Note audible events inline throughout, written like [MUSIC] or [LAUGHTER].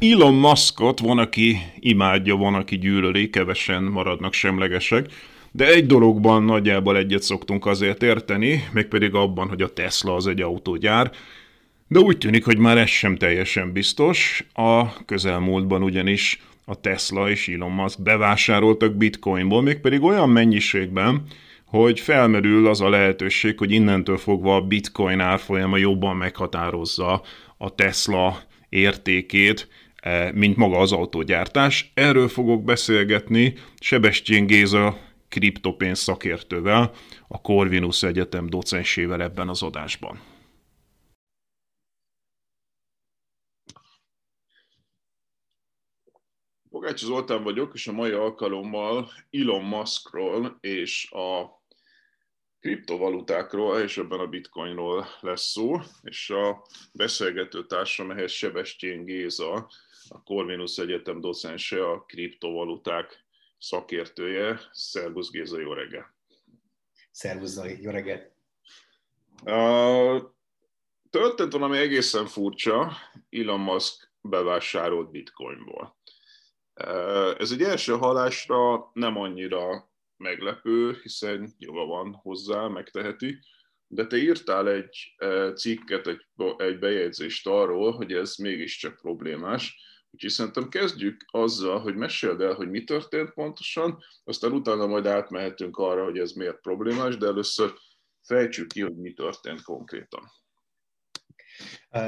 Elon Muskot van, aki imádja, van, aki gyűlöli, kevesen maradnak semlegesek, de egy dologban nagyjából egyet szoktunk azért érteni, mégpedig abban, hogy a Tesla az egy autógyár, de úgy tűnik, hogy már ez sem teljesen biztos. A közelmúltban ugyanis a Tesla és Elon Musk bevásároltak bitcoinból, mégpedig olyan mennyiségben, hogy felmerül az a lehetőség, hogy innentől fogva a bitcoin árfolyama jobban meghatározza a Tesla értékét, mint maga az autógyártás. Erről fogok beszélgetni Sebestyén Géza kriptopénz szakértővel, a Corvinus Egyetem docensével ebben az adásban. Pogács Zoltán vagyok, és a mai alkalommal Elon Muskról és a kriptovalutákról, és ebben a bitcoinról lesz szó, és a beszélgető társam ehhez Sebestyén Géza, a Corvinus Egyetem docense, a kriptovaluták szakértője. Szervusz Géza, jó reggel! Szervusz Zoli, jó reggel! A történt valami egészen furcsa, Elon Musk bevásárolt bitcoinból. Ez egy első halásra nem annyira meglepő, hiszen joga van hozzá, megteheti, de te írtál egy cikket, egy, egy bejegyzést arról, hogy ez mégiscsak problémás, Úgyhogy szerintem kezdjük azzal, hogy meséld el, hogy mi történt pontosan, aztán utána majd átmehetünk arra, hogy ez miért problémás, de először fejtsük ki, hogy mi történt konkrétan.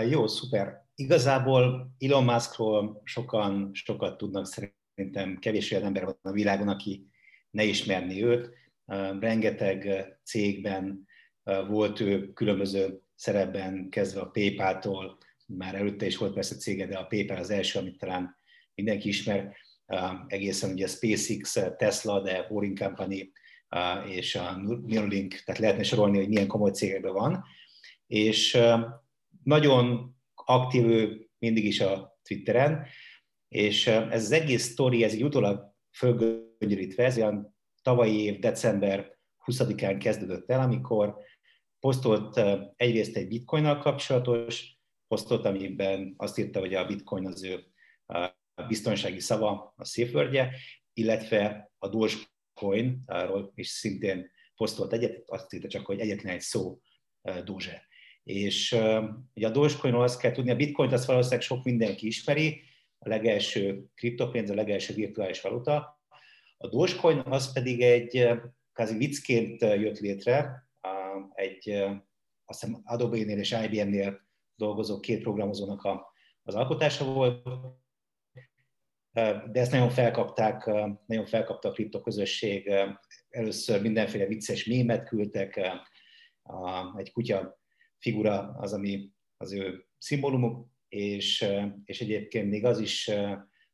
Jó, szuper. Igazából Elon Muskról sokan sokat tudnak, szerintem kevés olyan ember van a világon, aki ne ismerni őt. Rengeteg cégben volt ő különböző szerepben, kezdve a PayPal-tól, már előtte is volt persze cége, de a PayPal az első, amit talán mindenki ismer, egészen ugye SpaceX, Tesla, de Boring Company és a Neuralink, tehát lehetne sorolni, hogy milyen komoly cégekben van. És nagyon aktív ő mindig is a Twitteren, és ez az egész sztori, ez egy utólag fölgöngyörítve, ez olyan tavalyi év december 20-án kezdődött el, amikor posztolt egyrészt egy bitcoinnal kapcsolatos posztot, amiben azt írta, hogy a bitcoin az ő biztonsági szava, a safe illetve a Dogecoin, arról is szintén posztolt egyet, azt írta csak, hogy egyetlen egy szó Doge. És ugye a Dogecoinról azt kell tudni, a bitcoint azt valószínűleg sok mindenki ismeri, a legelső kriptopénz, a legelső virtuális valuta. A Dogecoin az pedig egy kázi viccként jött létre, egy azt hiszem Adobe-nél és IBM-nél dolgozó két programozónak a, az alkotása volt, de ezt nagyon felkapták, nagyon felkapta a kriptoközösség. Először mindenféle vicces mémet küldtek, egy kutya figura az, ami az ő szimbólumuk, és, és egyébként még az is,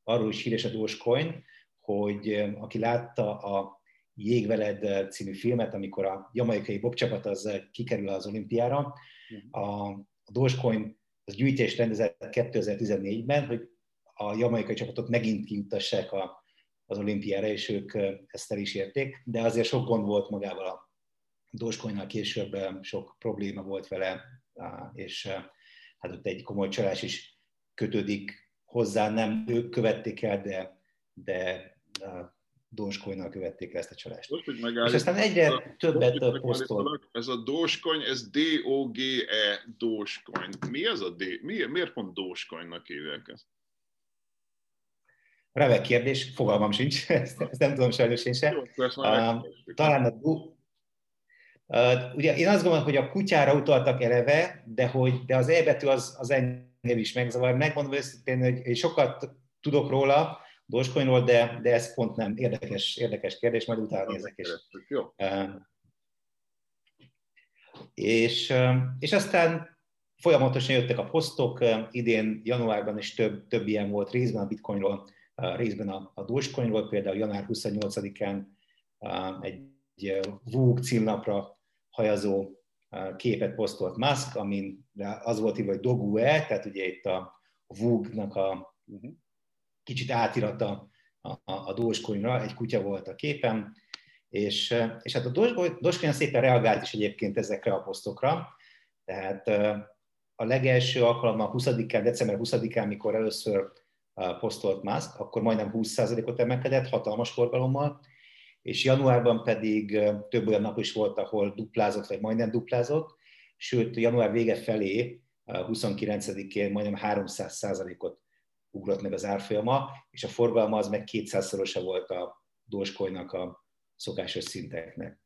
arról is híres a Dogecoin, hogy aki látta a Jégveled című filmet, amikor a jamaikai bobcsapat az kikerül az olimpiára, mhm. a a Dogecoin az gyűjtés rendezett 2014-ben, hogy a jamaikai csapatot megint kiutassák a, az olimpiára, és ők ezt el is érték, de azért sok gond volt magával a Dogecoinnal később, sok probléma volt vele, és hát ott egy komoly csalás is kötődik hozzá, nem ők követték el, de, de Dogecoin-nal követték el ezt a csalást. Most, hogy és aztán egyre a, többet posztol. Ez a Dogecoin, ez D-O-G-E, Dogecoin. Mi ez a D? Mi, miért pont Dogecoin-nak hívják ezt? Remek kérdés, fogalmam sincs, [LAUGHS] ezt, ezt nem tudom sajnos én sem. Uh, talán a, uh, ugye én azt gondolom, hogy a kutyára utaltak eleve, de, hogy, de az E betű az, az engem is megzavar. Megmondom őszintén, hogy én sokat tudok róla, Dogecoinról, de, de ez pont nem érdekes, érdekes kérdés, majd utána nézek is. Jó. És, és aztán folyamatosan jöttek a posztok, idén januárban is több, több ilyen volt részben a bitcoinról, részben a, a Dogecoinról, például január 28-án egy VOOG címnapra hajazó képet posztolt Musk, amin az volt írva, hogy Dogue, tehát ugye itt a VOOG-nak a uh-huh. Kicsit átirata a, a, a Dogecoinra, egy kutya volt a képen, és, és hát a Dogecoin szépen reagált is egyébként ezekre a posztokra, tehát a legelső alkalommal 20-án, december 20-án, mikor először posztolt Musk, akkor majdnem 20%-ot emelkedett, hatalmas forgalommal, és januárban pedig több olyan nap is volt, ahol duplázott, vagy majdnem duplázott, sőt, január vége felé, 29-én majdnem 300%-ot ugrott meg az árfolyama, és a forgalma az meg 200-szorosa volt a Dogecoinnak a szokásos szinteknek.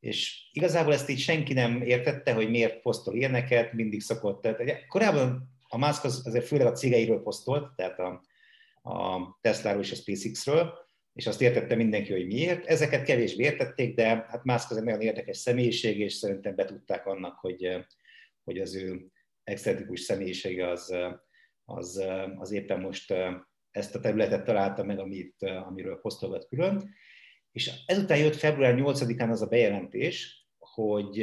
És igazából ezt így senki nem értette, hogy miért posztol ilyeneket, mindig szokott. Tehát, korábban a Musk az, azért főleg a cégeiről posztolt, tehát a, a Tesla-ról és a SpaceX-ről, és azt értette mindenki, hogy miért. Ezeket kevésbé értették, de hát Musk az egy nagyon érdekes személyiség, és szerintem betudták annak, hogy, hogy az ő excentrikus személyisége az, az, az éppen most ezt a területet találta meg, amit, amiről posztolgat külön. És ezután jött február 8-án az a bejelentés, hogy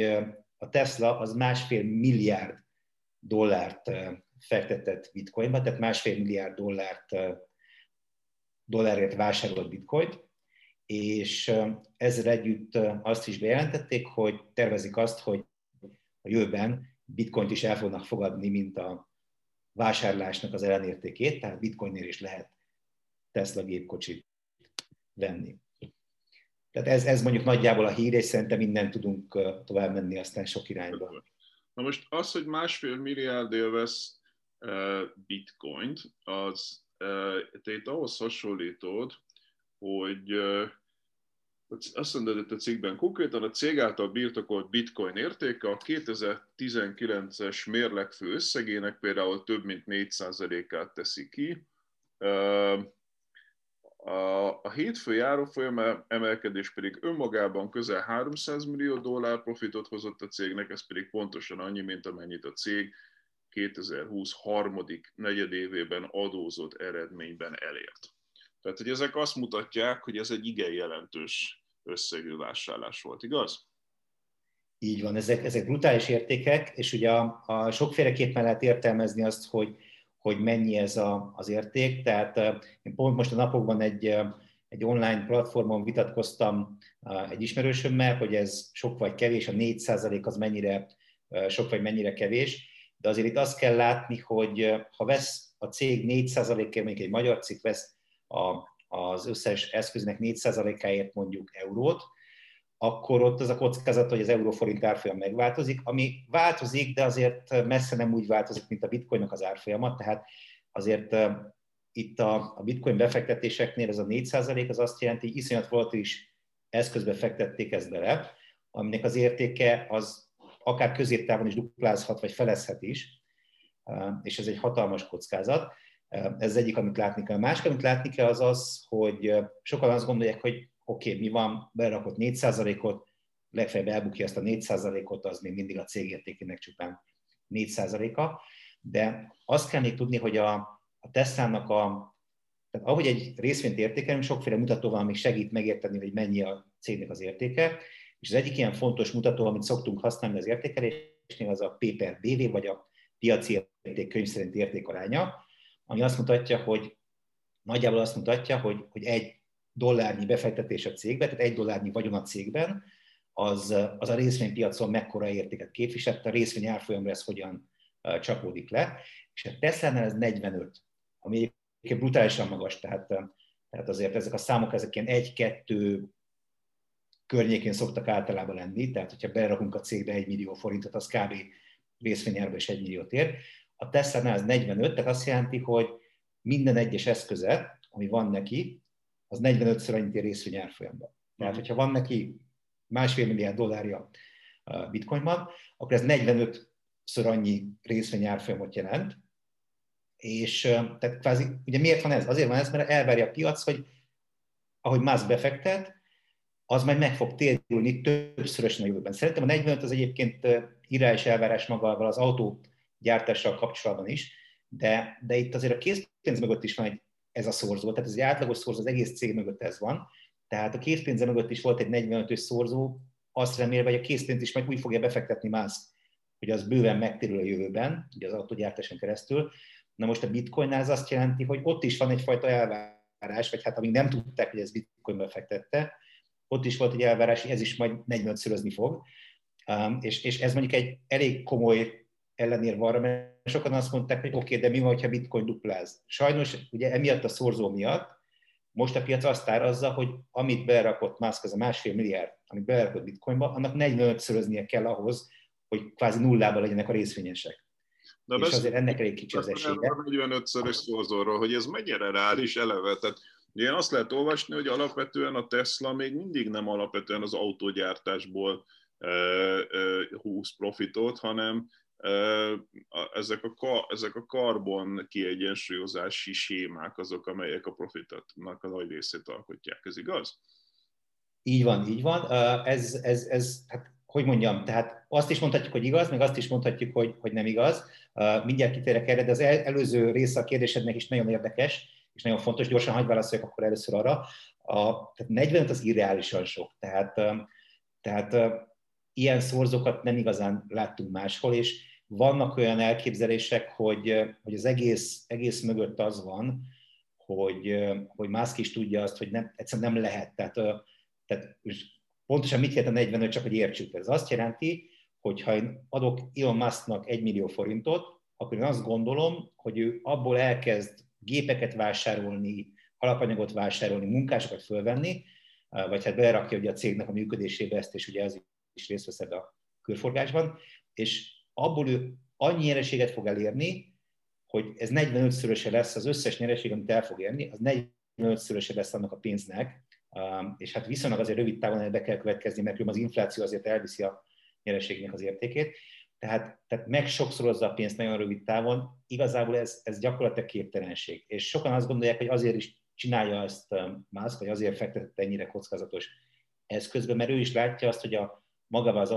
a Tesla az másfél milliárd dollárt fektetett bitcoinba, tehát másfél milliárd dollárt, dollárért vásárolt bitcoint, és ezzel együtt azt is bejelentették, hogy tervezik azt, hogy a jövőben bitcoint is el fognak fogadni, mint a vásárlásnak az ellenértékét, tehát bitcoinnél is lehet Tesla gépkocsit venni. Tehát ez, ez mondjuk nagyjából a hír, és szerintem innen tudunk tovább menni aztán sok irányba. Na most az, hogy másfél milliárd élvez bitcoint, az te itt ahhoz hasonlítod, hogy azt mondod itt a cikkben, konkrétan a cég által birtokolt bitcoin értéke a 2019-es mérlegfő összegének például több mint 4%-át teszi ki. A hétfő járófolyam emelkedés pedig önmagában közel 300 millió dollár profitot hozott a cégnek, ez pedig pontosan annyi, mint amennyit a cég 2020 harmadik negyedévében adózott eredményben elért. Tehát, hogy ezek azt mutatják, hogy ez egy igen jelentős összegű vásárlás volt, igaz? Így van, ezek, ezek brutális értékek, és ugye a, a sokféleképpen lehet értelmezni azt, hogy hogy mennyi ez a, az érték. Tehát én pont most a napokban egy, egy online platformon vitatkoztam egy ismerősömmel, hogy ez sok vagy kevés, a 4% az mennyire sok vagy mennyire kevés, de azért itt azt kell látni, hogy ha vesz a cég 4%-ért, mondjuk egy magyar cég vesz a, az összes eszköznek 4%-áért mondjuk eurót, akkor ott az a kockázat, hogy az euróforint árfolyam megváltozik, ami változik, de azért messze nem úgy változik, mint a bitcoinnak az árfolyama, tehát azért itt a, a bitcoin befektetéseknél ez a 4% az azt jelenti, hogy iszonyat volatilis eszközbe fektették ezt bele, aminek az értéke az akár középtávon is duplázhat, vagy felezhet is, és ez egy hatalmas kockázat. Ez egyik, amit látni kell. A másik, amit látni kell, az az, hogy sokan azt gondolják, hogy oké, okay, mi van, berakott 4%-ot, legfeljebb elbukja ezt a 4%-ot, az még mindig a cég értékének csupán 4%-a, de azt kell még tudni, hogy a, a Tesla-nak a, tehát ahogy egy részvényt értékelünk, sokféle mutatóval ami segít megérteni, hogy mennyi a cégnek az értéke, és az egyik ilyen fontos mutató, amit szoktunk használni az értékelésnél, az a P per BV, vagy a piaci érték könyv szerint értékaránya, ami azt mutatja, hogy nagyjából azt mutatja, hogy, hogy egy dollárnyi befektetés a cégbe, tehát egy dollárnyi vagyon a cégben, az, az a részvénypiacon mekkora értéket képviselt, a részvény árfolyamra ez hogyan csapódik le, és a Tesla-nál ez 45, ami egyébként brutálisan magas, tehát, tehát azért ezek a számok, ezek ilyen egy-kettő környékén szoktak általában lenni, tehát hogyha berakunk a cégbe egy millió forintot, az kb. részvényárba is egy milliót ér. A Tesla-nál ez 45, tehát azt jelenti, hogy minden egyes eszközet ami van neki, az 45-ször annyit ér részvény árfolyamban. Tehát, hogyha van neki másfél milliárd dollárja bitcoinban, akkor ez 45-ször annyi részvény árfolyamot jelent, és tehát kvázi, ugye miért van ez? Azért van ez, mert elvárja a piac, hogy ahogy Musk befektet, az majd meg fog térülni többszörösen a jövőben. Szerintem a 45 az egyébként irányos elvárás magával az autógyártással kapcsolatban is, de, de itt azért a készpénz mögött is van egy, ez a szorzó, tehát ez egy átlagos szorzó, az egész cég mögött ez van, tehát a készpénze mögött is volt egy 45-ös szorzó, azt remélve, hogy a készpénz is majd úgy fogja befektetni más, hogy az bőven megtérül a jövőben, ugye az autógyártáson keresztül. Na most a bitcoinnál ez azt jelenti, hogy ott is van egyfajta elvárás, vagy hát amíg nem tudták, hogy ez bitcoinba fektette, ott is volt egy elvárás, hogy ez is majd 45-szörözni fog. Um, és, és ez mondjuk egy elég komoly ellenér van, mert sokan azt mondták, hogy oké, okay, de mi van, ha bitcoin dupláz? Sajnos ugye emiatt a szorzó miatt most a piac azt árazza, hogy amit berakott Musk, az a másfél milliárd, amit berakott bitcoinba, annak 45-szöröznie kell ahhoz, hogy kvázi nullában legyenek a részvényesek. De és azért ennek elég kicsi az esélye. A 45-szörös szorzóról, hogy ez mennyire reális eleve, tehát Ugye én azt lehet olvasni, hogy alapvetően a Tesla még mindig nem alapvetően az autógyártásból húz profitot, hanem ezek a, ezek a karbon kiegyensúlyozási sémák azok, amelyek a profitnak a nagy részét alkotják. Ez igaz? Így van, így van. Ez, ez, ez hát hogy mondjam, tehát azt is mondhatjuk, hogy igaz, meg azt is mondhatjuk, hogy, hogy nem igaz. Mindjárt kitérek erre, de az előző része a kérdésednek is nagyon érdekes, és nagyon fontos, gyorsan hagyj válaszoljak akkor először arra. A, tehát 45 az irreálisan sok, tehát, tehát ilyen szorzókat nem igazán láttunk máshol, és vannak olyan elképzelések, hogy, hogy az egész, egész mögött az van, hogy, hogy Musk is tudja azt, hogy nem, egyszerűen nem lehet. Tehát, tehát pontosan mit jelent a 45, csak hogy értsük. Ez azt jelenti, hogy ha én adok Elon Musknak egy millió forintot, akkor én azt gondolom, hogy ő abból elkezd gépeket vásárolni, alapanyagot vásárolni, munkásokat fölvenni, vagy hát berakja ugye a cégnek a működésébe ezt, és ugye az is részt vesz a körforgásban, és abból ő annyi nyereséget fog elérni, hogy ez 45-szöröse lesz az összes nyereség, amit el fog érni, az 45-szöröse lesz annak a pénznek, és hát viszonylag azért rövid távon be kell következni, mert az infláció azért elviszi a nyereségnek az értékét. Tehát, tehát meg sokszorozza a pénzt nagyon rövid távon, igazából ez, ez gyakorlatilag képtelenség. És sokan azt gondolják, hogy azért is csinálja ezt Musk, vagy azért fektetett ennyire kockázatos eszközbe, mert ő is látja azt, hogy a magával az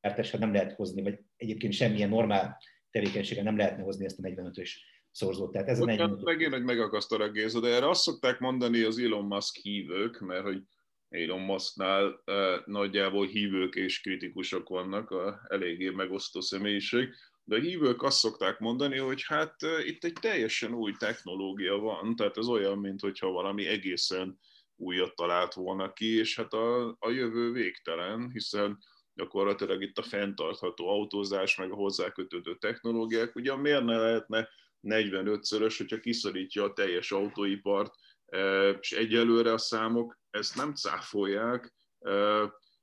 autógyártásra nem lehet hozni, vagy egyébként semmilyen normál tevékenységgel nem lehetne hozni ezt a 45-ös szorzót. Tehát ez a 45 Megint, hogy megakasztalak Géza, de erre azt szokták mondani az Elon Musk hívők, mert hogy Elon Musknál eh, nagyjából hívők és kritikusok vannak, a eléggé megosztó személyiség, de a hívők azt szokták mondani, hogy hát eh, itt egy teljesen új technológia van, tehát ez olyan, mintha valami egészen újat talált volna ki, és hát a, a jövő végtelen, hiszen gyakorlatilag itt a fenntartható autózás, meg a hozzá kötődő technológiák, ugye miért ne lehetne 45-szörös, hogyha kiszorítja a teljes autóipart, eh, és egyelőre a számok ezt nem cáfolják,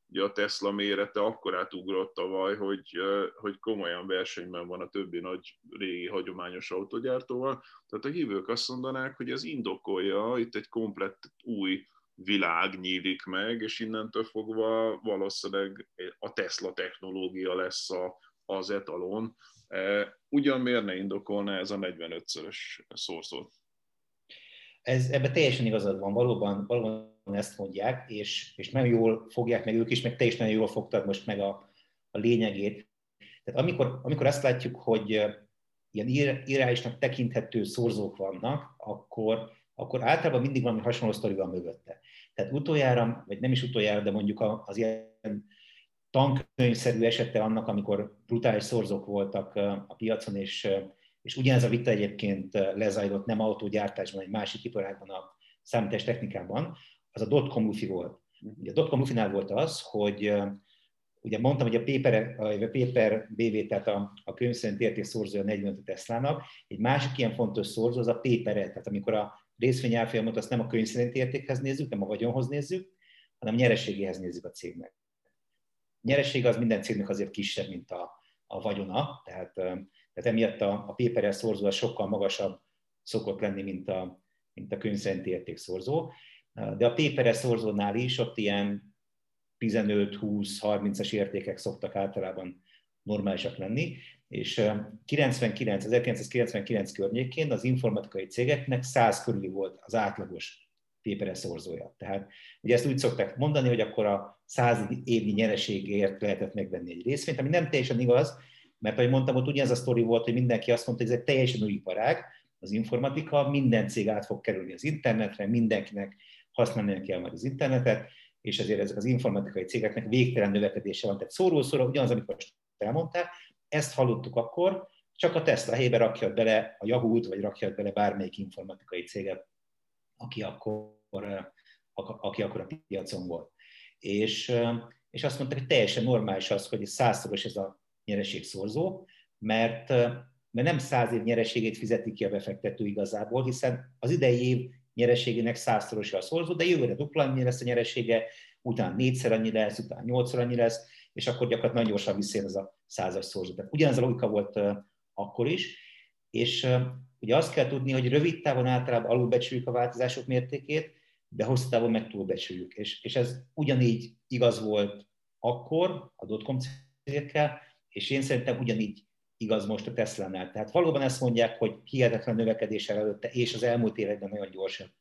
ugye a Tesla mérete akkor átugrott tavaly, hogy, hogy komolyan versenyben van a többi nagy régi hagyományos autogyártóval. Tehát a hívők azt mondanák, hogy ez indokolja, itt egy komplett új világ nyílik meg, és innentől fogva valószínűleg a Tesla technológia lesz a, az etalon. Ugyan miért ne indokolna ez a 45-szörös szószót? Ez, ebben teljesen igazad van, valóban, valóban ezt mondják, és, és nagyon jól fogják meg ők is, meg te is nagyon jól fogtad most meg a, a lényegét. Tehát amikor, amikor azt látjuk, hogy ilyen írálisnak tekinthető szorzók vannak, akkor, akkor általában mindig valami hasonló sztori van mögötte. Tehát utoljára, vagy nem is utoljára, de mondjuk az ilyen tankönyvszerű esete annak, amikor brutális szorzók voltak a piacon, és, és ugyanez a vita egyébként lezajlott nem autógyártásban, egy másik iparágban, a számítás technikában, az a dotcom lufi volt. Ugye a dotcom lufinál volt az, hogy ugye mondtam, hogy a paper, a paper BV, tehát a, a könyv szerint érték szorzója 45 a Teslának, egy másik ilyen fontos szorzó az a paper tehát amikor a részvényárfolyamot azt nem a könyv szerint értékhez nézzük, nem a vagyonhoz nézzük, hanem a nézzük a cégnek. A nyereség az minden cégnek azért kisebb, mint a, a vagyona, tehát, tehát emiatt a, a paper szorzó az sokkal magasabb szokott lenni, mint a, mint a könyv szerinti értékszorzó, de a péperes szorzónál is ott ilyen 15-20-30-as értékek szoktak általában normálisak lenni, és 99, 1999 környékén az informatikai cégeknek 100 körüli volt az átlagos péperes szorzója. Tehát ugye ezt úgy szokták mondani, hogy akkor a 100 évnyi nyereségért lehetett megvenni egy részvényt, ami nem teljesen igaz, mert ahogy mondtam, ott ugyanaz a sztori volt, hogy mindenki azt mondta, hogy ez egy teljesen új iparág, az informatika, minden cég át fog kerülni az internetre, mindenkinek használni kell majd az internetet, és ezért ezek az informatikai cégeknek végtelen növekedése van. Tehát szóról szóra ugyanaz, amit most elmondták, ezt hallottuk akkor, csak a Tesla helyébe rakja bele a Yahoo-t, vagy rakja bele bármelyik informatikai céget, aki akkor, aki akkor a piacon volt. És, és azt mondták, hogy teljesen normális az, hogy százszoros ez a nyereségszorzó, mert, mert nem száz év nyereségét fizeti ki a befektető igazából, hiszen az idei év nyereségének százszoros a szorzó, de jövőre dupla annyi lesz a nyeresége, utána négyszer annyi lesz, utána nyolcszor annyi lesz, és akkor gyakorlatilag nagyon gyorsan visszér ez a százas szorzó. Tehát ugyanez a logika volt akkor is, és ugye azt kell tudni, hogy rövid távon általában alulbecsüljük a változások mértékét, de hosszú távon meg túlbecsüljük. És, és ez ugyanígy igaz volt akkor a dotcom cégekkel, és én szerintem ugyanígy igaz most a Tesla-nál. Tehát valóban ezt mondják, hogy hihetetlen növekedés előtte, és az elmúlt években nagyon gyorsan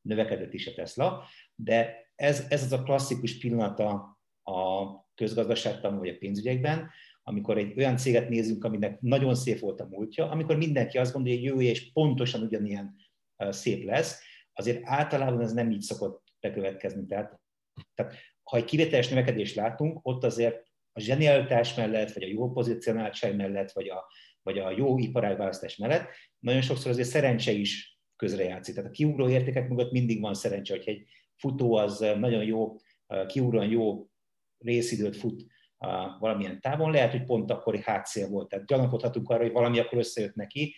növekedett is a Tesla, de ez, ez az a klasszikus pillanata a közgazdaságtan vagy a pénzügyekben, amikor egy olyan céget nézünk, aminek nagyon szép volt a múltja, amikor mindenki azt gondolja, hogy jövője is pontosan ugyanilyen szép lesz, azért általában ez nem így szokott bekövetkezni. Tehát, tehát ha egy kivételes növekedést látunk, ott azért a zsenialitás mellett, vagy a jó pozícionáltság mellett, vagy a, vagy a jó iparágválasztás mellett, nagyon sokszor azért szerencse is közrejátszik. Tehát a kiugró értékek mögött mindig van szerencse, hogy egy futó az nagyon jó, kiugróan jó részidőt fut valamilyen távon, lehet, hogy pont akkori hátszél volt. Tehát gyanakodhatunk arra, hogy valami akkor összejött neki,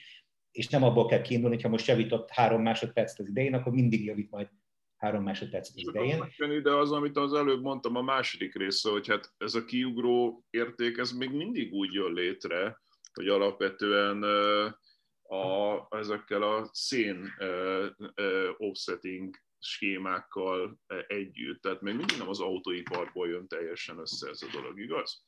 és nem abból kell kiindulni, hogyha most javított három másodpercet az idején, akkor mindig javít majd három másodpercet az idején. De az, amit az előbb mondtam, a második része, hogy hát ez a kiugró érték, ez még mindig úgy jön létre, hogy alapvetően a, ezekkel a szén offsetting sémákkal együtt. Tehát még mindig nem az autóiparból jön teljesen össze ez a dolog, igaz?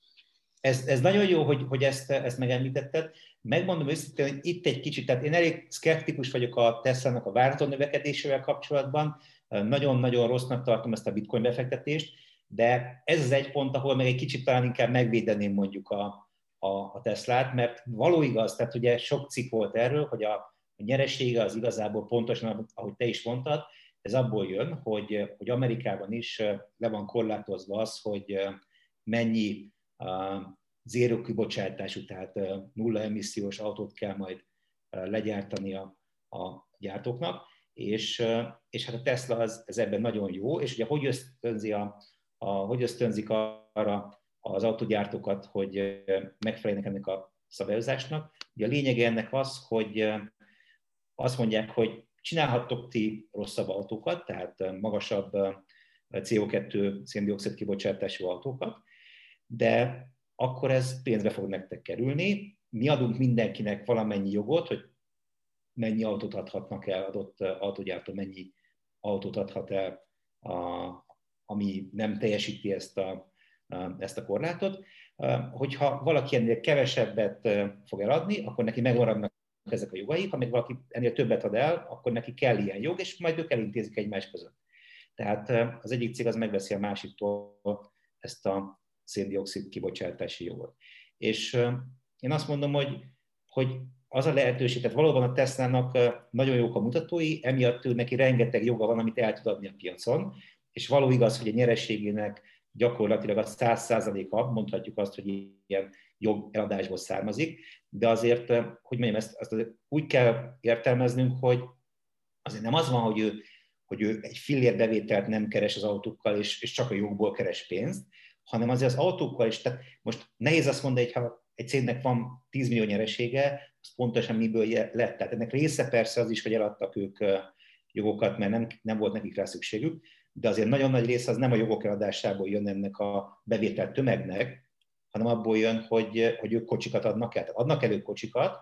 Ez, ez nagyon jó, hogy, hogy ezt, ezt megemlítetted. Megmondom őszintén, hogy itt egy kicsit, tehát én elég szkeptikus vagyok a Tesla-nak a várható növekedésével kapcsolatban. Nagyon-nagyon rossznak tartom ezt a bitcoin befektetést, de ez az egy pont, ahol meg egy kicsit talán inkább megvédeném mondjuk a, a, a Teslát, mert való igaz, tehát ugye sok cikk volt erről, hogy a, a nyeresége az igazából pontosan, ahogy te is mondtad, ez abból jön, hogy, hogy Amerikában is le van korlátozva az, hogy mennyi zéró kibocsátású, tehát nulla emissziós autót kell majd legyártani a, a gyártóknak, és, és hát a Tesla az, ez ebben nagyon jó, és ugye hogy ösztönzi a, a, hogy ösztönzik arra az autógyártókat, hogy megfeleljenek ennek a szabályozásnak. Ugye a lényege ennek az, hogy azt mondják, hogy csinálhattok ti rosszabb autókat, tehát magasabb CO2 széndiokszid kibocsátású autókat, de akkor ez pénzbe fog nektek kerülni. Mi adunk mindenkinek valamennyi jogot, hogy mennyi autót adhatnak el, adott autógyártó mennyi autót adhat el, a, ami nem teljesíti ezt a, ezt a korlátot. Hogyha valaki ennél kevesebbet fog eladni, akkor neki megmaradnak ezek a jogai, ha még valaki ennél többet ad el, akkor neki kell ilyen jog, és majd ők elintézik egymás között. Tehát az egyik cég az megveszi a másiktól ezt a széndiokszid kibocsátási jogot. És én azt mondom, hogy, hogy az a lehetőség, tehát valóban a Tesla-nak nagyon jók a mutatói, emiatt ő neki rengeteg joga van, amit el tud adni a piacon, és való igaz, hogy a nyerességének gyakorlatilag a 100%-a, mondhatjuk azt, hogy ilyen jobb eladásból származik, de azért, hogy mondjam, ezt, ezt úgy kell értelmeznünk, hogy azért nem az van, hogy ő, hogy ő egy fillér bevételt nem keres az autókkal, és, és csak a jogból keres pénzt, hanem azért az autókkal is, tehát most nehéz azt mondani, hogy ha egy cégnek van 10 millió nyeresége, az pontosan miből lett. Tehát ennek része persze az is, hogy eladtak ők jogokat, mert nem, nem volt nekik rá szükségük, de azért nagyon nagy része az nem a jogok eladásából jön ennek a bevételt tömegnek, hanem abból jön, hogy, hogy ők kocsikat adnak el. Tehát adnak elő kocsikat,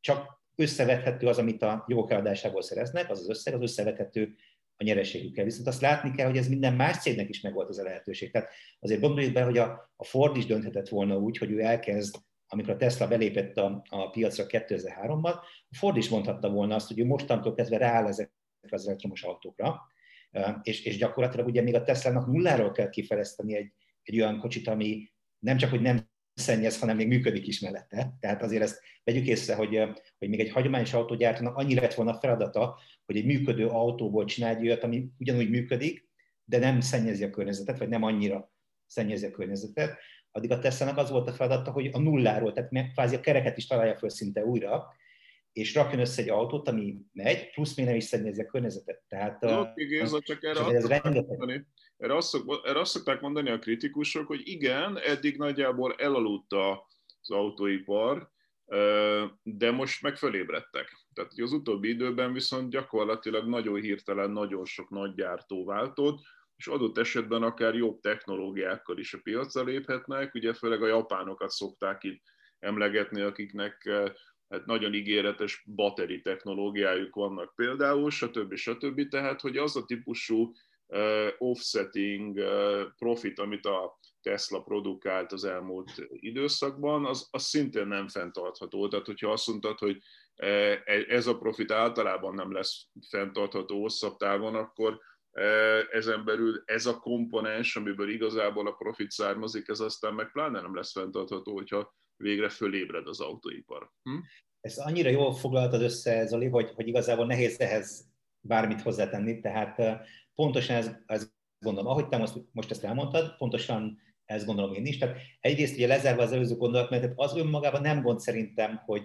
csak összevethető az, amit a jogok eladásából szereznek, az az összeg, az összevethető a nyereségükkel. Viszont azt látni kell, hogy ez minden más cégnek is megvolt az a lehetőség. Tehát azért gondoljuk be, hogy a, a Ford is dönthetett volna úgy, hogy ő elkezd, amikor a Tesla belépett a, a piacra 2003-ban, a Ford is mondhatta volna azt, hogy ő mostantól kezdve rááll ezekre az elektromos autókra, és, és gyakorlatilag ugye még a Tesla-nak nulláról kell kifejleszteni egy, egy olyan kocsit, ami nem csak, hogy nem szennyez, hanem még működik is mellette. Tehát azért ezt vegyük észre, hogy, hogy még egy hagyományos autógyártónak annyi lett volna a feladata, hogy egy működő autóból csinálj olyat, ami ugyanúgy működik, de nem szennyezi a környezetet, vagy nem annyira szennyezi a környezetet. Addig a tesla az volt a feladata, hogy a nulláról, tehát kvázi a kereket is találja föl szinte újra, és rakjon össze egy autót, ami megy, plusz még nem is szennyezi a környezetet. Tehát, no, igaz, csak erre, ez rengeteg... erre, azt szok, erre azt szokták mondani a kritikusok, hogy igen, eddig nagyjából elaludt az autóipar, de most meg fölébredtek. Tehát hogy az utóbbi időben viszont gyakorlatilag nagyon hirtelen nagyon sok nagy gyártó váltott, és adott esetben akár jobb technológiákkal is a piacra léphetnek. Ugye főleg a japánokat szokták itt emlegetni, akiknek hát nagyon ígéretes bateri technológiájuk vannak például, stb. stb. Tehát, hogy az a típusú offsetting profit, amit a Tesla produkált az elmúlt időszakban, az, az szintén nem fenntartható. Tehát, hogyha azt mondtad, hogy ez a profit általában nem lesz fenntartható hosszabb távon, akkor ezen belül ez a komponens, amiből igazából a profit származik, ez aztán meg pláne nem lesz fenntartható, hogyha végre fölébred az autóipar. Hm? Ezt annyira jól foglaltad össze, Zoli, hogy, hogy igazából nehéz ehhez bármit hozzátenni, tehát pontosan ez, ez gondolom, ahogy te most, most ezt elmondtad, pontosan ezt gondolom én is. Tehát egyrészt ugye lezárva az előző gondolatmenetet, az önmagában nem gond szerintem, hogy,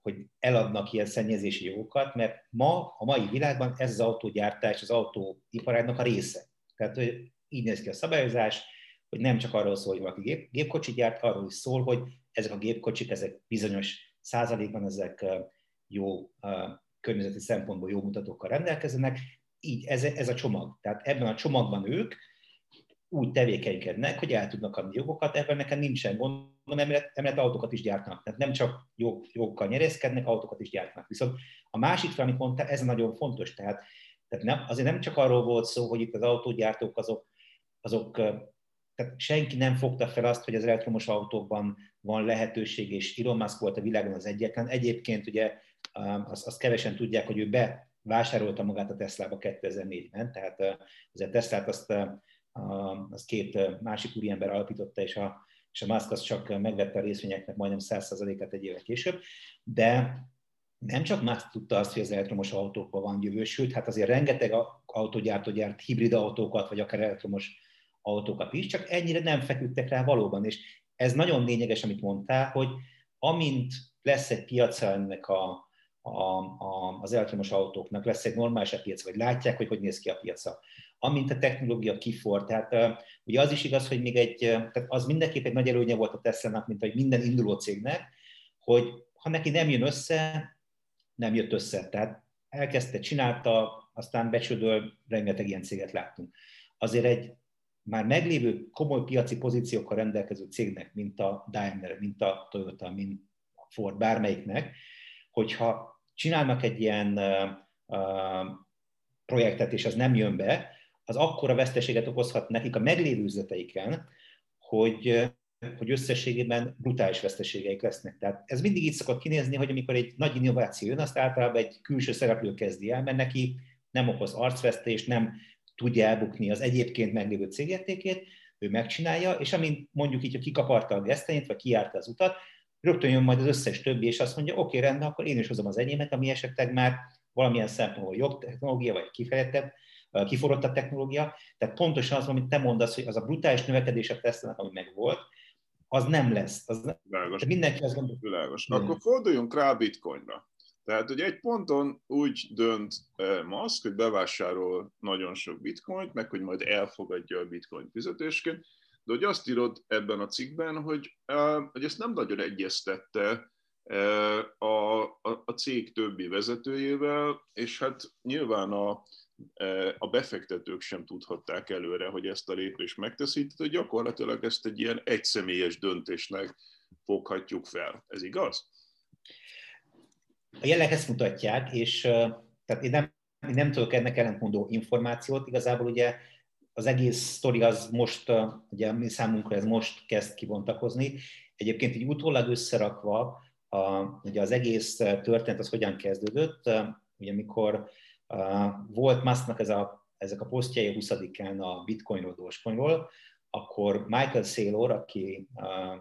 hogy eladnak ilyen szennyezési jogokat, mert ma, a mai világban ez az autógyártás az autóiparágnak a része. Tehát hogy így néz ki a szabályozás, hogy nem csak arról szól, hogy valaki gép, gépkocsit gyárt, arról is szól, hogy ezek a gépkocsik, ezek bizonyos százalékban ezek jó környezeti szempontból jó mutatókkal rendelkeznek, így ez, ez a csomag. Tehát ebben a csomagban ők úgy tevékenykednek, hogy el tudnak adni jogokat, ebben nekem nincsen gondom, emellett, emellett autókat is gyártnak. Tehát nem csak jog, jogokkal nyerészkednek, autókat is gyártnak. Viszont a másik fel, amit mondta, ez nagyon fontos. Tehát, tehát nem, azért nem csak arról volt szó, hogy itt az autógyártók azok, azok tehát senki nem fogta fel azt, hogy az elektromos autókban van lehetőség, és Elon Musk volt a világon az egyetlen. Egyébként ugye azt, azt kevesen tudják, hogy ő bevásárolta magát a Tesla-ba 2004-ben, tehát azért Teslát azt, azt két másik úriember alapította, és a, és a Musk az csak megvette a részvényeknek majdnem 100%-át egy évvel később, de nem csak Musk tudta azt, hogy az elektromos autókban van jövő, sőt, hát azért rengeteg autógyártó gyárt hibrid autókat, vagy akár elektromos autókat is, csak ennyire nem feküdtek rá valóban. És ez nagyon lényeges, amit mondtál, hogy amint lesz egy piaca ennek a, a, a, az elektromos autóknak, lesz egy normális a piac, vagy látják, hogy hogy néz ki a piaca. Amint a technológia kifor, tehát ugye az is igaz, hogy még egy, tehát az mindenképp egy nagy előnye volt a tesla mint hogy minden induló cégnek, hogy ha neki nem jön össze, nem jött össze. Tehát elkezdte, csinálta, aztán becsődöl, rengeteg ilyen céget láttunk. Azért egy már meglévő komoly piaci pozíciókkal rendelkező cégnek, mint a Daimler, mint a Toyota, mint a Ford, bármelyiknek, hogyha csinálnak egy ilyen projektet, és az nem jön be, az akkora veszteséget okozhat nekik a meglévő üzleteiken, hogy, hogy összességében brutális veszteségeik lesznek. Tehát ez mindig így szokott kinézni, hogy amikor egy nagy innováció jön, azt általában egy külső szereplő kezdi el, mert neki nem okoz arcvesztést, nem tudja elbukni az egyébként meglévő cégértékét, ő megcsinálja, és amint mondjuk így, hogy kikaparta a gesztenyt, vagy kiárta az utat, rögtön jön majd az összes többi, és azt mondja, oké, okay, rendben, akkor én is hozom az enyémet, ami esetleg már valamilyen szempontból jobb technológia, vagy kifejlettebb, kiforrottabb technológia. Tehát pontosan az, amit te mondasz, hogy az a brutális növekedés a tesla ami meg volt, az nem lesz. Az nem... Világos. mindenki azt gondolja. Világos. Akkor forduljunk rá a bitcoinra. Tehát, hogy egy ponton úgy dönt Musk, hogy bevásárol nagyon sok bitcoint, meg hogy majd elfogadja a bitcoin fizetésként, de hogy azt írod ebben a cikkben, hogy, hogy ezt nem nagyon egyeztette a, a, a cég többi vezetőjével, és hát nyilván a, a befektetők sem tudhatták előre, hogy ezt a lépést megteszi, tehát gyakorlatilag ezt egy ilyen egyszemélyes döntésnek foghatjuk fel. Ez igaz? A jelek ezt mutatják, és tehát én nem, én nem tudok ennek ellentmondó információt. Igazából ugye az egész sztori az most, ugye mi számunkra ez most kezd kibontakozni. Egyébként így utólag összerakva, a, ugye az egész történet az hogyan kezdődött, ugye mikor uh, volt Musknak ez a, ezek a posztjai 20-án a bitcoinról, dogecoinról, akkor Michael Saylor, aki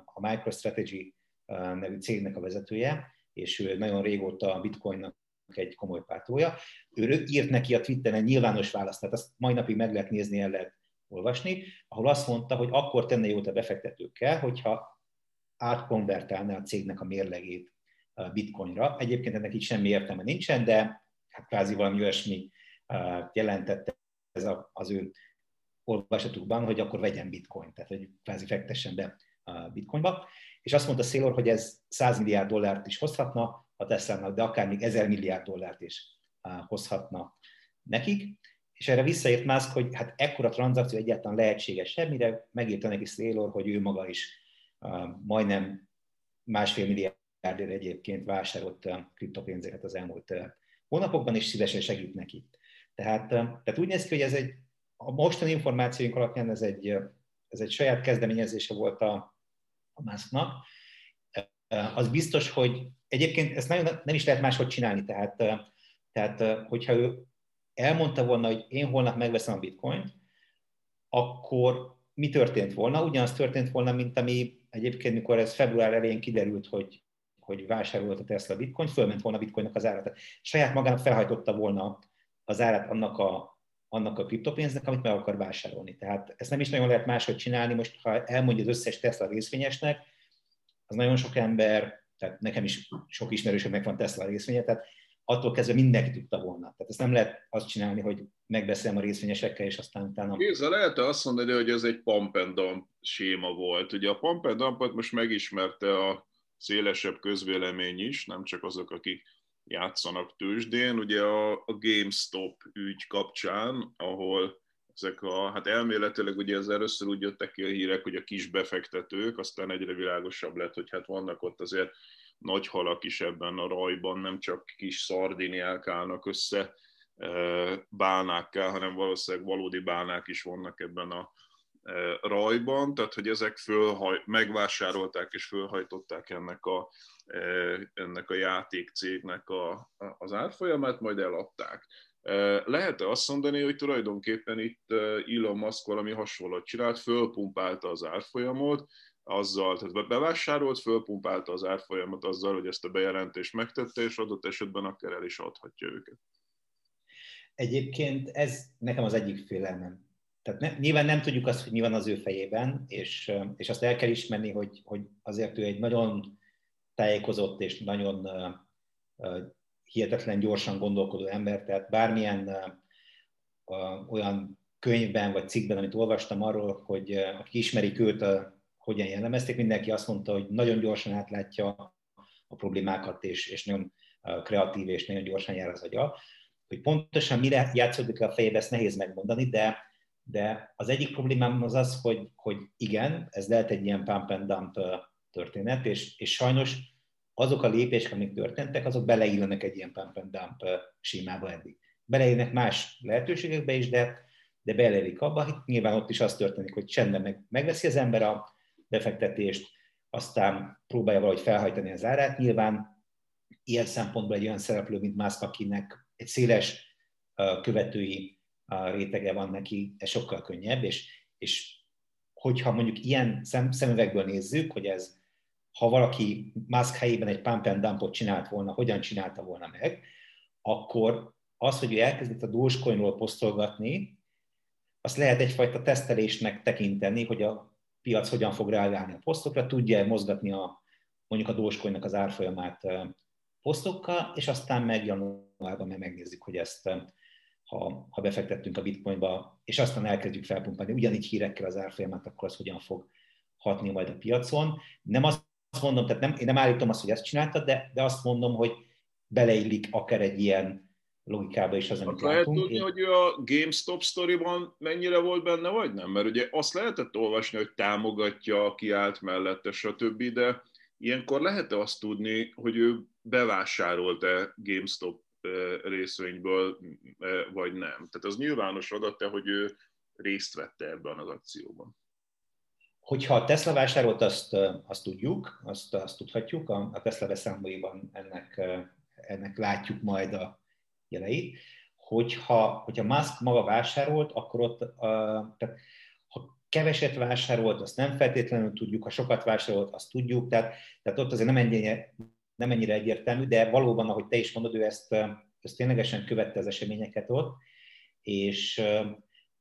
a MicroStrategy nevű cégnek a vezetője, és ő nagyon régóta a bitcoinnak egy komoly pártója. Ő írt neki a Twitteren nyilvános választ, tehát azt mai napig meg lehet nézni, el lehet olvasni, ahol azt mondta, hogy akkor tenne jót a befektetőkkel, hogyha átkonvertálná a cégnek a mérlegét bitcoinra. Egyébként ennek így semmi értelme nincsen, de hát kvázi valami olyasmi jelentette ez az ő olvasatukban, hogy akkor vegyen bitcoin, tehát hogy kvázi fektessen be bitcoinba. És azt mondta Szélor, hogy ez 100 milliárd dollárt is hozhatna a Tesla-nak, de akár még 1000 milliárd dollárt is hozhatna nekik. És erre visszaért Musk, hogy hát ekkora tranzakció egyáltalán lehetséges semmire, megírta neki Szélor, hogy ő maga is majdnem másfél milliárdért egyébként vásárolt kriptopénzeket az elmúlt hónapokban, és szívesen segít neki. Tehát, tehát úgy néz ki, hogy ez egy, a mostani információink alapján ez egy, ez egy saját kezdeményezése volt a, a Musknak. Az biztos, hogy egyébként ezt nagyon, nem is lehet máshogy csinálni, tehát, tehát hogyha ő elmondta volna, hogy én holnap megveszem a bitcoint, akkor mi történt volna? Ugyanaz történt volna, mint ami egyébként, mikor ez február elején kiderült, hogy, hogy vásárolt a Tesla bitcoin, fölment volna a bitcoinnak az ára. Tehát saját magának felhajtotta volna az árát annak a, annak a kriptopénznek, amit meg akar vásárolni. Tehát ezt nem is nagyon lehet máshogy csinálni. Most, ha elmondja az összes Tesla részvényesnek, az nagyon sok ember, tehát nekem is sok ismerősöknek van Tesla részvénye, tehát attól kezdve mindenki tudta volna. Tehát ezt nem lehet azt csinálni, hogy megbeszélem a részvényesekkel, és aztán utána... Géza, lehet azt mondani, hogy ez egy pump and dump séma volt. Ugye a pump and dumpot most megismerte a szélesebb közvélemény is, nem csak azok, akik játszanak tőzsdén. Ugye a GameStop ügy kapcsán, ahol ezek a, hát elméletileg ugye ez először úgy jöttek ki a hírek, hogy a kis befektetők, aztán egyre világosabb lett, hogy hát vannak ott azért nagy halak is ebben a rajban, nem csak kis szardiniák állnak össze bálnákká, hanem valószínűleg valódi bálnák is vannak ebben a rajban, tehát hogy ezek fölhaj, megvásárolták és fölhajtották ennek a, ennek a játékcégnek a, az árfolyamát, majd eladták. Lehet-e azt mondani, hogy tulajdonképpen itt Elon Musk valami hasonlót csinált, fölpumpálta az árfolyamot, azzal, tehát bevásárolt, fölpumpálta az árfolyamot azzal, hogy ezt a bejelentést megtette, és adott esetben akár el is adhatja őket. Egyébként ez nekem az egyik félelmem. Tehát ne, nyilván nem tudjuk azt, hogy mi van az ő fejében, és, és azt el kell ismerni, hogy, hogy azért ő egy nagyon tájékozott és nagyon uh, hihetetlen gyorsan gondolkodó ember, tehát bármilyen uh, olyan könyvben vagy cikkben, amit olvastam arról, hogy uh, aki ismerik őt, uh, hogyan jellemezték, mindenki azt mondta, hogy nagyon gyorsan átlátja a problémákat, és, és nagyon kreatív, és nagyon gyorsan jár az agya. Hogy pontosan mire játszódik a fejébe, ezt nehéz megmondani, de, de az egyik problémám az az, hogy, hogy igen, ez lehet egy ilyen pump and dump történet, és, és sajnos azok a lépések, amik történtek, azok beleillenek egy ilyen pump and dump sémába eddig. Beleillenek más lehetőségekbe is, de, de beleillik abba, nyilván ott is az történik, hogy csendben meg, megveszi az ember a befektetést, aztán próbálja valahogy felhajtani az árát. Nyilván ilyen szempontból egy olyan szereplő, mint Musk, akinek egy széles követői rétege van neki, ez sokkal könnyebb, és, és hogyha mondjuk ilyen szem, szemüvegből nézzük, hogy ez, ha valaki Musk helyében egy pump and dumpot csinált volna, hogyan csinálta volna meg, akkor az, hogy ő elkezdett a Dogecoinról posztolgatni, azt lehet egyfajta tesztelésnek tekinteni, hogy a piac hogyan fog reagálni a posztokra, tudja mozgatni a, mondjuk a Dogecoinnak az árfolyamát posztokkal, és aztán meg januárban meg megnézzük, hogy ezt ha, ha befektettünk a bitcoinba, és aztán elkezdjük felpumpálni ugyanígy hírekkel az árfolyamát, akkor az hogyan fog hatni majd a piacon. Nem azt mondom, tehát nem, én nem állítom azt, hogy ezt csináltad, de, de azt mondom, hogy beleillik akár egy ilyen logikába is az, amit Lehet látunk. tudni, én... hogy a GameStop sztoriban mennyire volt benne, vagy nem? Mert ugye azt lehetett olvasni, hogy támogatja, ki állt mellette, stb., de Ilyenkor lehet-e azt tudni, hogy ő bevásárolt-e GameStop részvényből, vagy nem? Tehát az nyilvános adat hogy ő részt vette ebben az akcióban. Hogyha a Tesla vásárolt, azt, azt tudjuk, azt, azt tudhatjuk, a, Tesla beszámolóiban ennek, ennek látjuk majd a jeleit. Hogyha, hogyha Musk maga vásárolt, akkor ott, tehát, ha keveset vásárolt, azt nem feltétlenül tudjuk, ha sokat vásárolt, azt tudjuk, tehát, tehát ott azért nem ennyire, nem ennyire egyértelmű, de valóban, ahogy te is mondod, ő ezt, ezt ténylegesen követte az eseményeket ott, és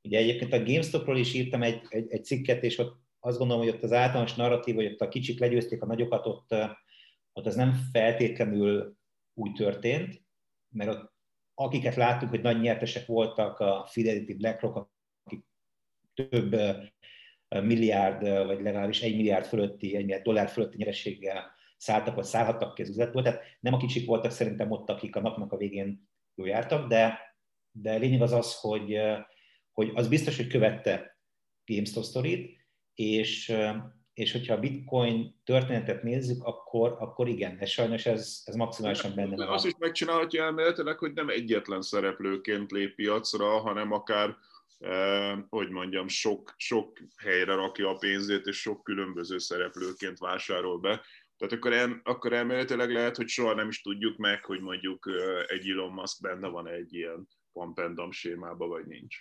ugye egyébként a GameStopról is írtam egy, egy, egy cikket, és ott azt gondolom, hogy ott az általános narratív, hogy ott a kicsik legyőzték a nagyokat, ott, ott az nem feltétlenül úgy történt, mert ott akiket láttuk, hogy nagy nyertesek voltak, a Fidelity, BlackRock, akik több milliárd, vagy legalábbis egy milliárd fölötti, egy milliárd dollár fölötti nyerességgel szálltak, vagy szállhattak ki az üzletből. Tehát nem a kicsik voltak szerintem ott, akik a napnak a végén jól jártak, de, de lényeg az az, hogy, hogy az biztos, hogy követte GameStop sztorit, és, és hogyha a bitcoin történetet nézzük, akkor, akkor igen, de sajnos ez, ez maximálisan benne van. Azt is megcsinálhatja elméletileg, hogy nem egyetlen szereplőként lép piacra, hanem akár eh, hogy mondjam, sok, sok helyre rakja a pénzét, és sok különböző szereplőként vásárol be. Tehát akkor, el, akkor elméletileg lehet, hogy soha nem is tudjuk meg, hogy mondjuk egy Elon Musk benne van egy ilyen pampendam sémába, vagy nincs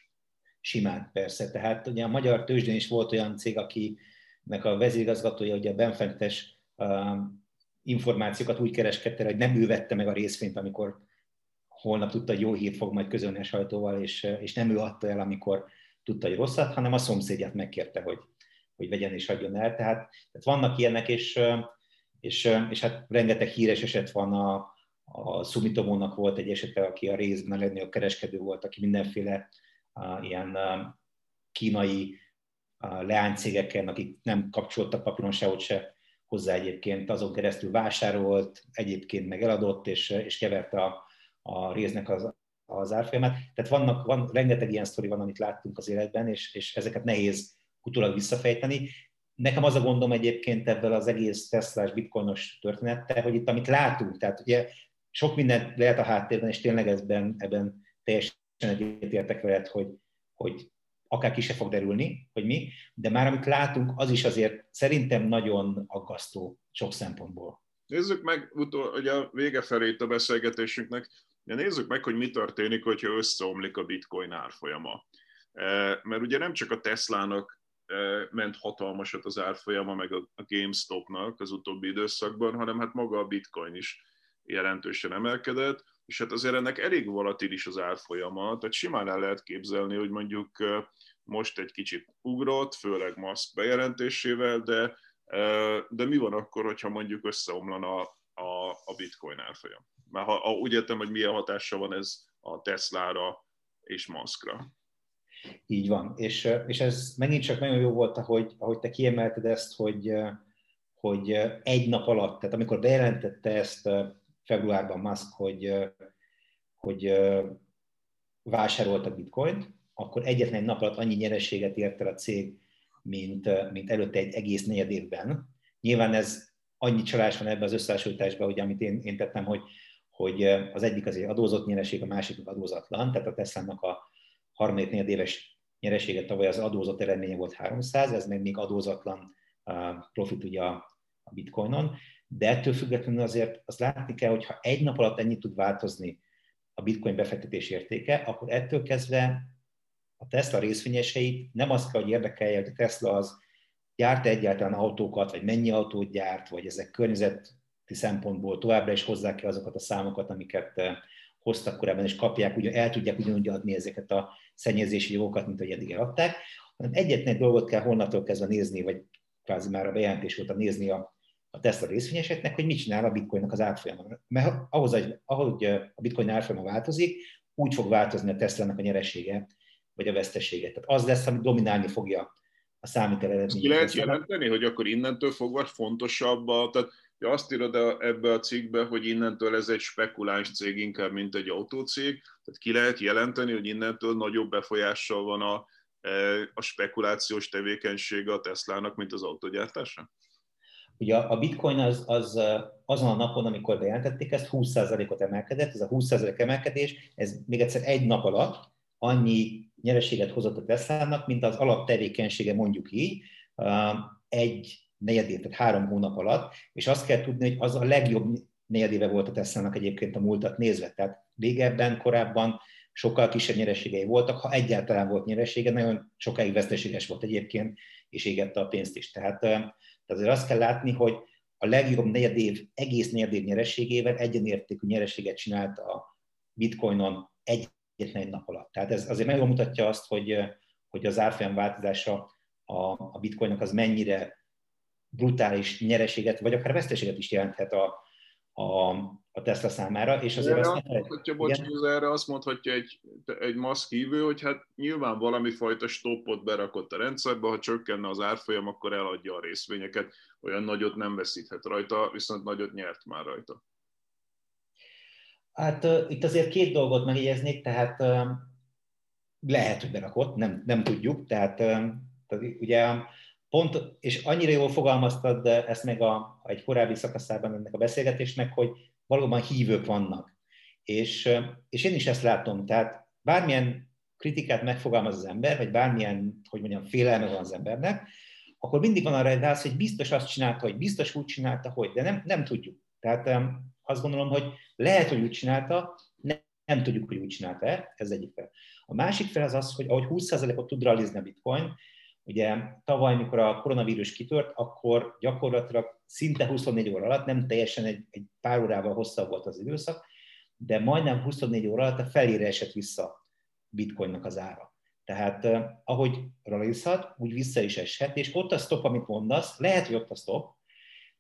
simán persze. Tehát ugye a magyar tőzsdén is volt olyan cég, akinek a vezérigazgatója ugye benfentes uh, információkat úgy kereskedte, hogy nem ő vette meg a részvényt, amikor holnap tudta, hogy jó hírt fog majd közölni a sajtóval, és, és nem ő adta el, amikor tudta, hogy rosszat, hanem a szomszédját megkérte, hogy, hogy vegyen és adjon el. Tehát, tehát vannak ilyenek, és, és, és hát rengeteg híres eset van a, a Sumitomónak volt egy esete, aki a részben a legnagyobb kereskedő volt, aki mindenféle ilyen kínai leánycégeken, akik nem kapcsoltak papíron sehol se hozzá egyébként, azon keresztül vásárolt, egyébként meg eladott, és, és keverte a, a résznek az, az árfolyamát. Tehát vannak, van, rengeteg ilyen sztori van, amit láttunk az életben, és, és ezeket nehéz utólag visszafejteni. Nekem az a gondom egyébként ebben az egész Tesla-s bitcoinos történettel, hogy itt amit látunk, tehát ugye sok mindent lehet a háttérben, és tényleg ebben, ebben teljesen egyetértek veled, hogy, hogy akár ki se fog derülni, hogy mi, de már amit látunk, az is azért szerintem nagyon aggasztó sok szempontból. Nézzük meg, hogy a vége felé itt a beszélgetésünknek, de nézzük meg, hogy mi történik, hogyha összeomlik a bitcoin árfolyama. E, mert ugye nem csak a Teslának ment hatalmasat az árfolyama, meg a GameStopnak az utóbbi időszakban, hanem hát maga a bitcoin is jelentősen emelkedett és hát azért ennek elég volatilis az árfolyama, tehát simán el lehet képzelni, hogy mondjuk most egy kicsit ugrott, főleg Musk bejelentésével, de, de mi van akkor, hogyha mondjuk összeomlana a, a bitcoin árfolyam? Mert ha, úgy értem, hogy milyen hatása van ez a Teslára és Muskra. Így van, és, és ez megint csak nagyon jó volt, ahogy, ahogy te kiemelted ezt, hogy, hogy egy nap alatt, tehát amikor bejelentette ezt februárban Musk, hogy, hogy vásároltak bitcoint, akkor egyetlen egy nap alatt annyi nyerességet ért el a cég, mint, mint előtte egy egész negyed évben. Nyilván ez annyi csalás van ebben az összehasonlításban, hogy amit én, én tettem, hogy, hogy az egyik az egy adózott nyereség, a másik adózatlan, tehát a Tesla-nak a harmadik negyed éves nyeresége tavaly az adózott eredménye volt 300, ez meg még adózatlan profit ugye a, bitcoinon, de ettől függetlenül azért azt látni kell, hogy ha egy nap alatt ennyit tud változni a bitcoin befektetés értéke, akkor ettől kezdve a Tesla részvényeseit nem az kell, hogy érdekelje, hogy a Tesla az gyárt egyáltalán autókat, vagy mennyi autót gyárt, vagy ezek környezeti szempontból továbbra is hozzák ki azokat a számokat, amiket hoztak korábban, és kapják, ugye el tudják ugyanúgy adni ezeket a szennyezési jogokat, mint ahogy eddig eladták, hanem egyetlen egy dolgot kell holnaptól kezdve nézni, vagy kvázi már a bejelentés óta nézni a a Tesla részvényeseknek, hogy mit csinál a bitcoinnak az árfolyama. Mert ahhoz, hogy, ahogy a bitcoin árfolyama változik, úgy fog változni a Tesla-nak a nyeresége, vagy a vesztesége. Tehát az lesz, ami dominálni fogja a számítel eredményét. Ki lehet jelenteni, hogy akkor innentől fogva fontosabb, a, tehát azt írod ebbe a cikkbe, hogy innentől ez egy spekuláns cég inkább, mint egy autócég, tehát ki lehet jelenteni, hogy innentől nagyobb befolyással van a, e, a spekulációs tevékenysége a Teslának, mint az autogyártása? Ugye a bitcoin az, az azon a napon, amikor bejelentették ezt, 20%-ot emelkedett, ez a 20% emelkedés, ez még egyszer egy nap alatt annyi nyereséget hozott a Tesla-nak, mint az alaptevékenysége mondjuk így, egy negyedét, tehát három hónap alatt, és azt kell tudni, hogy az a legjobb negyedéve volt a Tesla-nak egyébként a múltat nézve. Tehát régebben, korábban sokkal kisebb nyereségei voltak, ha egyáltalán volt nyeresége, nagyon sokáig veszteséges volt egyébként, és égette a pénzt is. Tehát, tehát azért azt kell látni, hogy a legjobb negyedév, egész negyedév nyereségével egyenértékű nyereséget csinált a bitcoinon egyetlen egy nap alatt. Tehát ez azért megmutatja azt, hogy, hogy az árfolyam változása a, a bitcoinnak az mennyire brutális nyereséget, vagy akár veszteséget is jelenthet a, a, a Tesla számára, és azért erre azt mondhatja, bocs, erre azt mondhatja egy, egy maszk hívő, hogy hát nyilván valami fajta stoppot berakott a rendszerbe, ha csökkenne az árfolyam, akkor eladja a részvényeket, olyan nagyot nem veszíthet rajta, viszont nagyot nyert már rajta. Hát uh, itt azért két dolgot megjegyeznék, tehát uh, lehet, hogy berakott, nem, nem tudjuk, tehát, uh, tehát ugye pont, és annyira jól fogalmaztad ezt meg a, egy korábbi szakaszában ennek a beszélgetésnek, hogy valóban hívők vannak. És, és én is ezt látom, tehát bármilyen kritikát megfogalmaz az ember, vagy bármilyen, hogy mondjam, félelme van az embernek, akkor mindig van arra egy válasz, hogy biztos azt csinálta, hogy biztos úgy csinálta, hogy, de nem, nem tudjuk. Tehát azt gondolom, hogy lehet, hogy úgy csinálta, nem, nem tudjuk, hogy úgy csinálta-e, ez egyik fel. A másik fel az az, hogy ahogy 20%-ot tud realizni a bitcoin, Ugye tavaly, mikor a koronavírus kitört, akkor gyakorlatilag szinte 24 óra alatt, nem teljesen egy, egy pár órával hosszabb volt az időszak, de majdnem 24 óra alatt a felére esett vissza bitcoinnak az ára. Tehát eh, ahogy realizhat, úgy vissza is eshet, és ott a stop, amit mondasz, lehet, hogy ott a stop,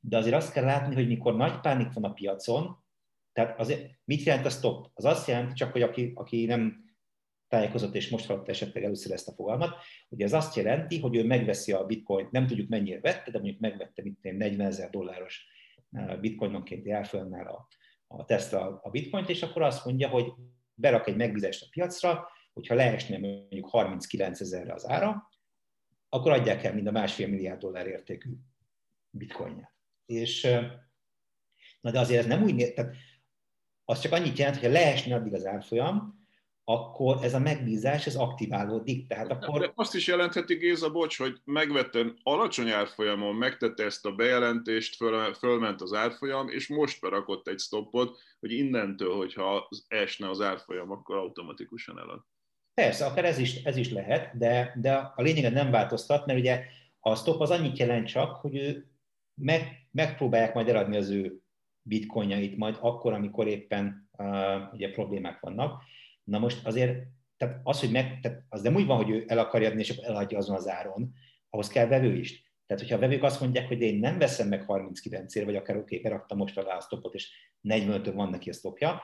de azért azt kell látni, hogy mikor nagy pánik van a piacon, tehát azért mit jelent a stop? Az azt jelenti csak, hogy aki, aki nem tájékozott, és most hallotta esetleg először ezt a fogalmat. Ugye ez azt jelenti, hogy ő megveszi a bitcoint, nem tudjuk mennyire vette, de mondjuk megvette mint 40 ezer dolláros eh, bitcoinonkénti árfolyamnál a, a Tesla a bitcoint, és akkor azt mondja, hogy berak egy megbízást a piacra, hogyha leesne mondjuk 39 ezerre az ára, akkor adják el mind a másfél milliárd dollár értékű bitcoinját. És eh, na de azért ez nem úgy, tehát az csak annyit jelent, hogy ha leesne addig az árfolyam, akkor ez a megbízás, ez aktiválódik. Tehát akkor... De azt is jelentheti Géza, bocs, hogy megvette alacsony árfolyamon, megtette ezt a bejelentést, föl, fölment az árfolyam, és most berakott egy stoppot, hogy innentől, hogyha esne az árfolyam, akkor automatikusan elad. Persze, akár ez is, ez is lehet, de, de a lényeget nem változtat, mert ugye a stop az annyit jelent csak, hogy ő meg, megpróbálják majd eladni az ő bitcoinjait majd akkor, amikor éppen uh, ugye problémák vannak Na most azért, tehát az, hogy meg, tehát az nem úgy van, hogy ő el akarja adni, és akkor eladja azon az áron, ahhoz kell vevő is. Tehát, hogyha a vevők azt mondják, hogy én nem veszem meg 39 ér, vagy akár oké, okay, beraktam most alá a stopot, és 45 van neki a stopja,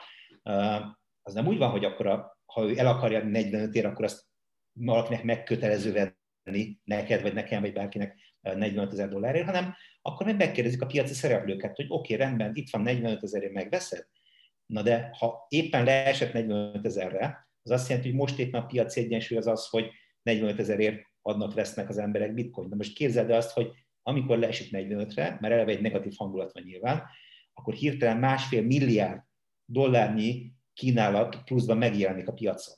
az nem úgy van, hogy akkor, a, ha ő el akarja adni 45 ér, akkor azt valakinek megkötelező venni, neked, vagy nekem, vagy bárkinek 45 ezer dollárért, hanem akkor meg megkérdezik a piaci szereplőket, hogy oké, rendben, itt van 45 ezerért, megveszed? Na de ha éppen leesett 45 ezerre, az azt jelenti, hogy most éppen a piaci egyensúly az az, hogy 45 ezerért adnak, vesznek az emberek bitcoin. De most képzeld el azt, hogy amikor leesik 45-re, mert eleve egy negatív hangulat van nyilván, akkor hirtelen másfél milliárd dollárnyi kínálat pluszban megjelenik a piacon.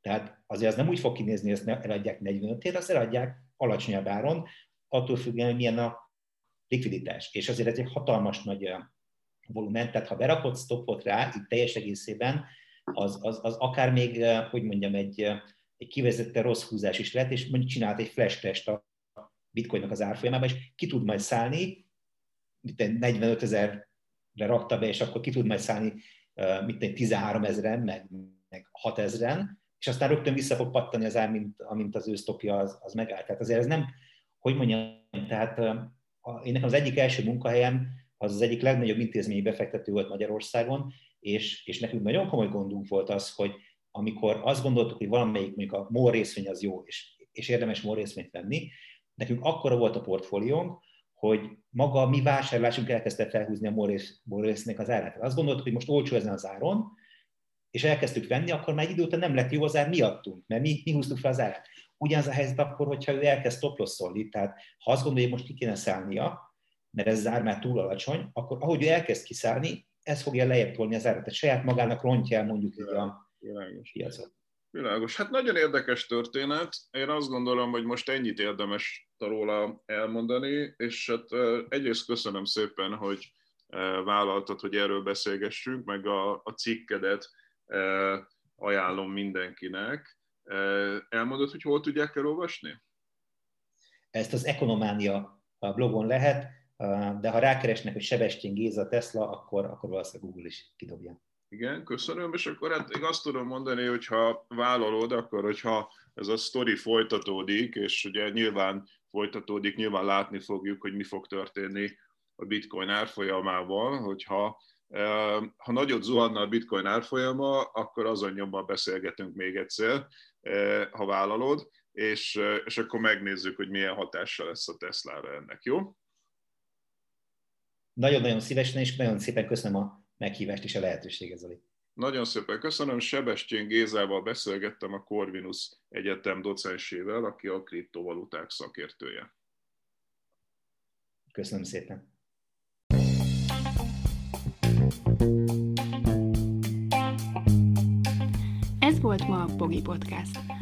Tehát azért az nem úgy fog kinézni, hogy ezt eladják 45-ért, azt eladják alacsonyabb áron, attól függően, hogy milyen a likviditás. És azért ez egy hatalmas nagy volumen, tehát ha berakod stopot rá, itt teljes egészében, az, az, az akár még, hogy mondjam, egy, egy kivezette rossz húzás is lehet, és mondjuk csinált egy flash test a bitcoinnak az árfolyamában, és ki tud majd szállni, 45 ezerre rakta be, és akkor ki tud majd szállni mit 13 ezeren, meg, meg 6 ezeren, és aztán rögtön vissza fog pattani az ár, mint, amint az ő stopja az, az megállt. Tehát azért ez nem, hogy mondjam, tehát én nekem az egyik első munkahelyem az az egyik legnagyobb intézményi befektető volt Magyarországon, és, és nekünk nagyon komoly gondunk volt az, hogy amikor azt gondoltuk, hogy valamelyik mondjuk a MOL részvény az jó, és, és érdemes MOL részvényt venni, nekünk akkora volt a portfóliónk, hogy maga a mi vásárlásunk elkezdte felhúzni a MOL résznek az árát. Azt gondoltuk, hogy most olcsó ezen az áron, és elkezdtük venni, akkor már egy idő után nem lett jó az ár miattunk, mert mi, mi húztuk fel az árát. Ugyanaz a helyzet akkor, hogyha ő elkezd toplossolni, tehát ha azt gondolja, hogy most ki kéne szállnia, mert ez az ár már túl alacsony, akkor ahogy ő elkezd kiszállni, ez fogja lejjebb tolni az árat. Tehát saját magának rontja el mondjuk így a piacot. Világos. Hát nagyon érdekes történet. Én azt gondolom, hogy most ennyit érdemes róla elmondani, és hát egyrészt köszönöm szépen, hogy vállaltad, hogy erről beszélgessünk, meg a, a cikkedet ajánlom mindenkinek. Elmondod, hogy hol tudják elolvasni? Ezt az Ekonománia blogon lehet, de ha rákeresnek, hogy Sebestyén Géza Tesla, akkor, akkor valószínűleg Google is kidobja. Igen, köszönöm, és akkor hát én azt tudom mondani, hogy ha vállalod, akkor hogyha ez a sztori folytatódik, és ugye nyilván folytatódik, nyilván látni fogjuk, hogy mi fog történni a bitcoin árfolyamával, hogyha ha nagyot zuhanna a bitcoin árfolyama, akkor azon nyomban beszélgetünk még egyszer, ha vállalod, és, és akkor megnézzük, hogy milyen hatással lesz a Tesla-ra ennek, jó? Nagyon-nagyon szívesen, és nagyon szépen köszönöm a meghívást és a lehetőséget, Zoli. Nagyon szépen köszönöm. Sebestyén Gézával beszélgettem a Corvinus Egyetem docensével, aki a kriptovaluták szakértője. Köszönöm szépen. Ez volt ma a Pogi Podcast.